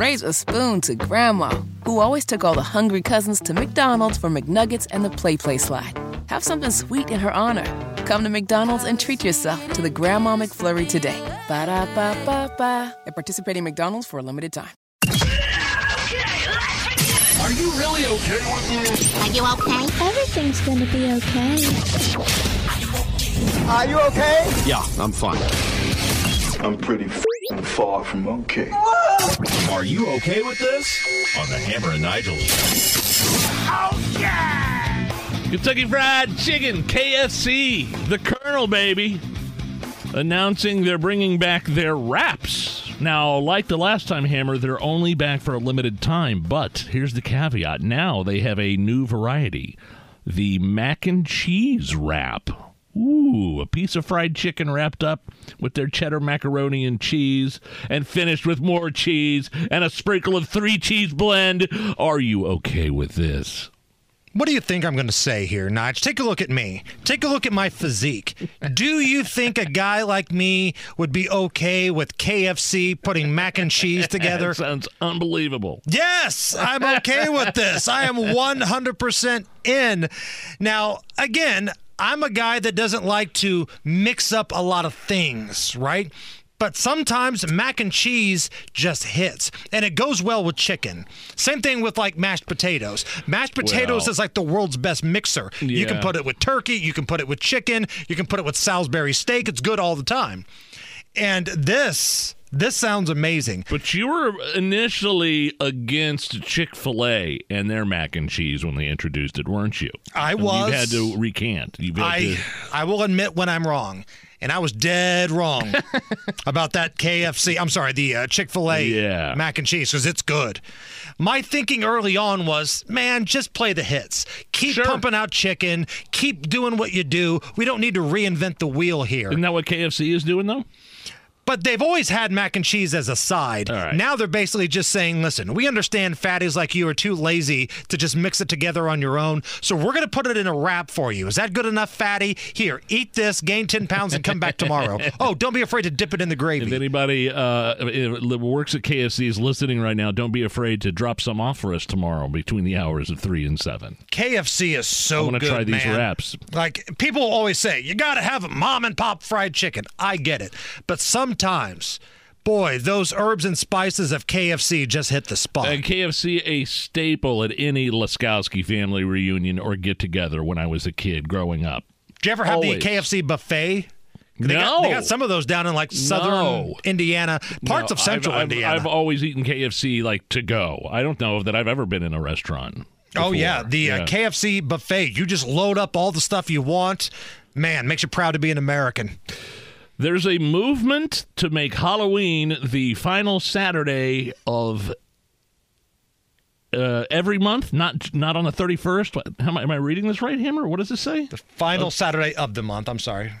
raise a spoon to Grandma, who always took all the hungry cousins to McDonald's for McNuggets and the Play Play slide. Have something sweet in her honor. Come to McDonald's and treat yourself to the Grandma McFlurry today. Ba da ba ba ba. At participating McDonald's for a limited time. Are you really okay with this? Are you okay? Everything's gonna be okay. Are you okay? Yeah, I'm fine. I'm pretty f***ing far from okay. Are you okay with this? On the Hammer and Nigel Oh yeah! Kentucky Fried Chicken, KFC, the Colonel, baby, announcing they're bringing back their wraps. Now, like the last time, Hammer, they're only back for a limited time, but here's the caveat. Now they have a new variety the mac and cheese wrap. Ooh, a piece of fried chicken wrapped up with their cheddar macaroni and cheese and finished with more cheese and a sprinkle of three cheese blend. Are you okay with this? What do you think I'm going to say here, Nige? Take a look at me. Take a look at my physique. Do you think a guy like me would be okay with KFC putting mac and cheese together? That sounds unbelievable. Yes, I'm okay with this. I am 100% in. Now, again, I'm a guy that doesn't like to mix up a lot of things, right? But sometimes mac and cheese just hits, and it goes well with chicken. Same thing with like mashed potatoes. Mashed potatoes Well- is like the world's best mixer. You can put it with turkey, you can put it with chicken, you can put it with Salisbury steak. It's good all the time. And this, this sounds amazing. But you were initially against Chick fil A and their mac and cheese when they introduced it, weren't you? I And was. You had to recant. Had I to, I will admit when I'm wrong, and I was dead wrong about that KFC. I'm sorry, the uh, Chick Fil A Yeah. mac and cheese because it's good. My thinking early on was, man, just play the hits. Keep Sure. pumping out chicken. Keep doing what you do. We don't need to reinvent the wheel here. Isn't that what KFC is doing, though? But they've always had mac and cheese as a side. Right. Now they're basically just saying, listen, we understand fatties like you are too lazy to just mix it together on your own. So we're going to put it in a wrap for you. Is that good enough, fatty? Here, eat this, gain 10 pounds, and come back tomorrow. oh, don't be afraid to dip it in the If gravy. anybody uh, if- works at KFC is listening right now, don't be afraid to drop some off for us tomorrow between the hours of 3 and 7. KFC is so I want to try these man. wraps. Like people always say, you got to have a mom and pop fried chicken. I get it. But sometimes, boy, those herbs and spices of KFC just hit the spot. Uh, KFC, a staple at any Laskowski family reunion or get together when I was a kid growing up. Did you ever have Always. the KFC buffet? They no. got, they got some of those down in like southern No. Indiana, parts No, of central I've, I've- Indiana. I've always eaten KFC like to go. I don't know that I've ever been in a restaurant. oh yeah, before. the Uh, KFC buffet. You just load up all the stuff you want. Man, makes you proud to be an American. There's a movement to make Halloween the final Saturday of uh, every month, not not on the 31st. How am I, am I reading this right, Hammer? What does this say? The final Saturday of the month. I'm sorry.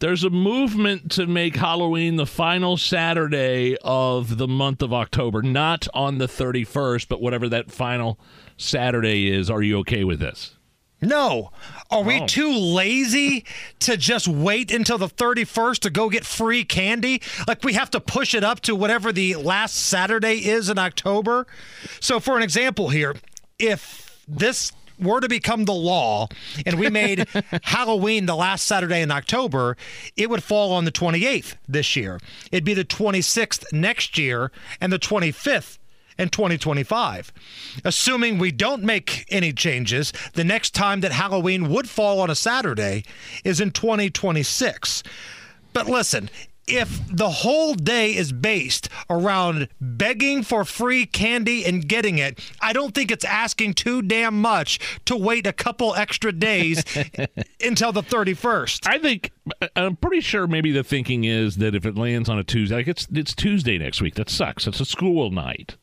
There's a movement to make Halloween the final Saturday of the month of October, not on the 31st, but whatever that final Saturday is. Are you okay with this? No. Are we Oh. too lazy to just wait until the 31st to go get free candy? Like we have to push it up to whatever the last Saturday is in October? So, for an example here, if this were to become the law and we made Halloween the last Saturday in October, it would fall on the 28th this year. It'd be the 26th next year and the 25th in 2025. Assuming we don't make any changes, the next time that Halloween would fall on a Saturday is in 2026. But listen, if the whole day is based around begging for free candy and getting it, I don't think it's asking too damn much to wait a couple extra days until the 31st. I think uh, I'm pretty sure maybe the thinking is that if it lands on a Tuesday, like it's it's Tuesday next week. That sucks. It's a school night.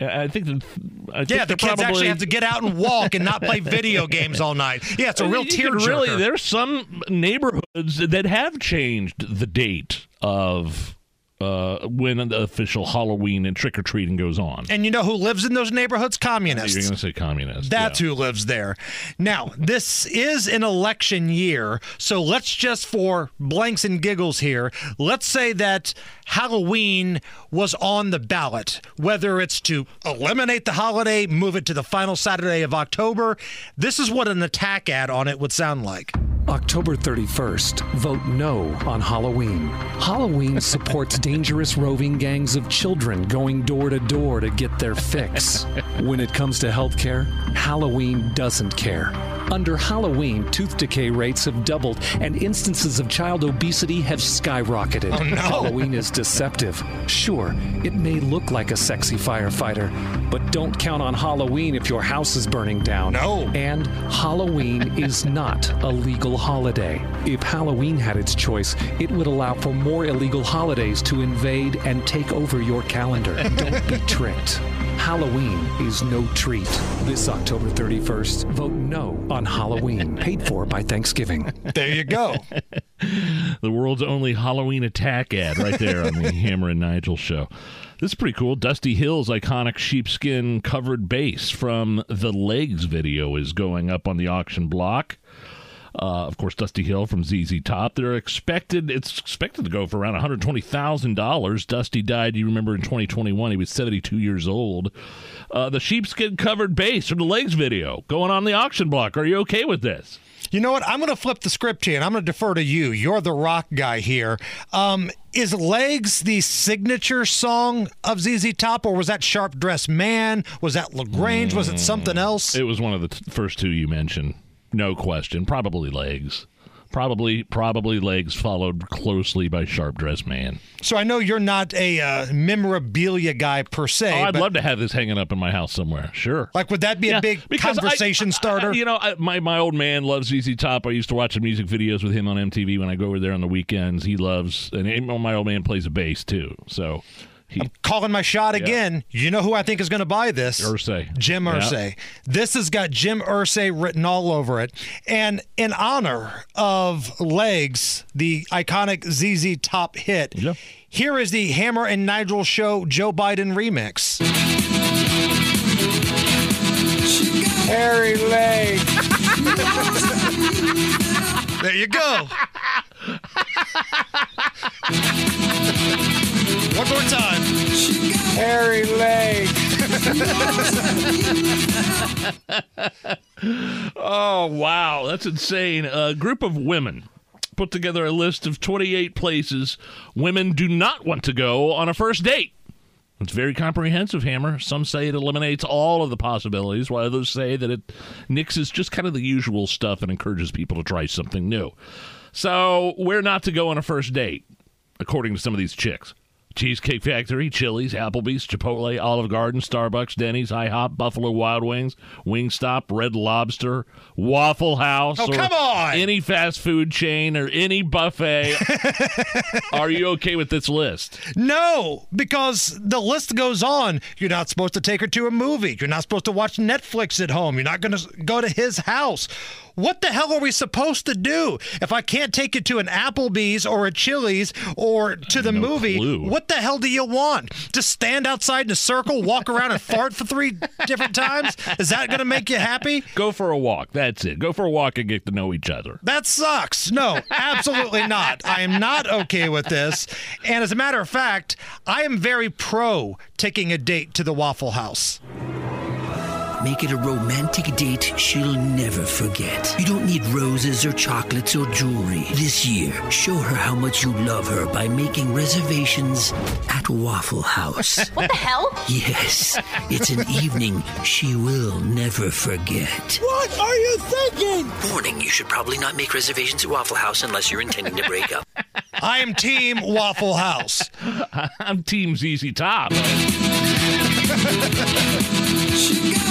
I think that I think Yeah, the kids probably, actually have to get out and walk and not play video games all night. Yeah, it's a real tearjerker. Really, there's some neighborhoods that have changed the date of uh, when the official Halloween and trick or treating goes on. And you know who lives in those neighborhoods? Communists. You're going to say communists. That's yeah. who lives there. Now, this is an election year, so let's just for blanks and giggles here, let's say that Halloween was on the ballot, whether it's to eliminate the holiday, move it to the final Saturday of October. This is what an attack ad on it would sound like. October 31st, vote no on Halloween. Halloween supports dangerous roving gangs of children going door to door to get their fix. When it comes to healthcare, Halloween doesn't care. Under Halloween, tooth decay rates have doubled and instances of child obesity have skyrocketed. Oh, no. Halloween is deceptive. Sure, it may look like a sexy firefighter, but don't count on Halloween if your house is burning down. No. And Halloween is not a legal holiday. If Halloween had its choice, it would allow for more illegal holidays to invade and take over your calendar. Don't be tricked. Halloween is no treat. This October 31st, vote no on Halloween, paid for by Thanksgiving. There you go. the world's only Halloween attack ad right there on the Hammer and Nigel show. This is pretty cool. Dusty Hill's iconic sheepskin covered bass from the Legs video is going up on the auction block. Uh, of course, Dusty Hill from ZZ Top. They're expected. It's expected to go for around one hundred twenty thousand dollars. Dusty died. You remember in twenty twenty one. He was seventy two years old. Uh, the sheepskin covered bass from the Legs video going on the auction block. Are you okay with this? You know what? I'm going to flip the script here and I'm going to defer to you. You're the rock guy here. Um, is Legs the signature song of ZZ Top, or was that Sharp Dressed Man? Was that LaGrange? Was it something else? It was one of the t- first two you mentioned. No question. Probably legs. Probably, probably legs followed closely by sharp dressed man. So I know you're not a uh, memorabilia guy per se. Oh, I'd but love to have this hanging up in my house somewhere. Sure. like, would that be a big I- conversation I- starter? you know, I, my my old man loves ZZ Top. I used to watch the music videos with him on MTV when I go over there on the weekends. He loves, and my old man plays a bass too. So he I'm Calling my shot again. You know who I think is going to buy this? Ursay. Jim Yeah. Ursay. This has got Jim Ursay written all over it. And in honor of Legs, the iconic ZZ Top hit, Yeah. here is the Hammer and Nigel Show Joe Biden remix. Harry Leg. there you go. One more time. Harry Leg. Oh, wow. That's insane. A group of women put together a list of 28 places women do not want to go on a first date. It's very comprehensive, Hammer. Some say it eliminates all of the possibilities, while others say that it nixes just kind of the usual stuff and encourages people to try something new. So, where not to go on a first date, according to some of these chicks. Cheesecake Factory, Chili's, Applebee's, Chipotle, Olive Garden, Starbucks, Denny's, IHOP, Buffalo Wild Wings, Wingstop, Red Lobster, Waffle House, Oh, or come on! any fast food chain or any buffet. Are you okay with this list? No, because the list goes on. You're not supposed to take her to a movie. You're not supposed to watch Netflix at home. You're not going to go to his house. What the hell are we supposed to do if I can't take you to an Applebee's or a Chili's or to the No movie? clue. What the hell do you want? Just stand outside in a circle, walk around and fart for three different times? Is that going to make you happy? Go for a walk. That's it. Go for a walk and get to know each other. That sucks. No, absolutely not. I am not okay with this. And as a matter of fact, I am very pro taking a date to the Waffle House. Make it a romantic date she'll never forget. You don't need roses or chocolates or jewelry. This year, show her how much you love her by making reservations at Waffle House. What the hell? yes, it's an evening she will never forget. What are you thinking? Warning, you should probably not make reservations at Waffle House unless you're intending to break up. I am team Waffle House. I'm Team ZZ Top.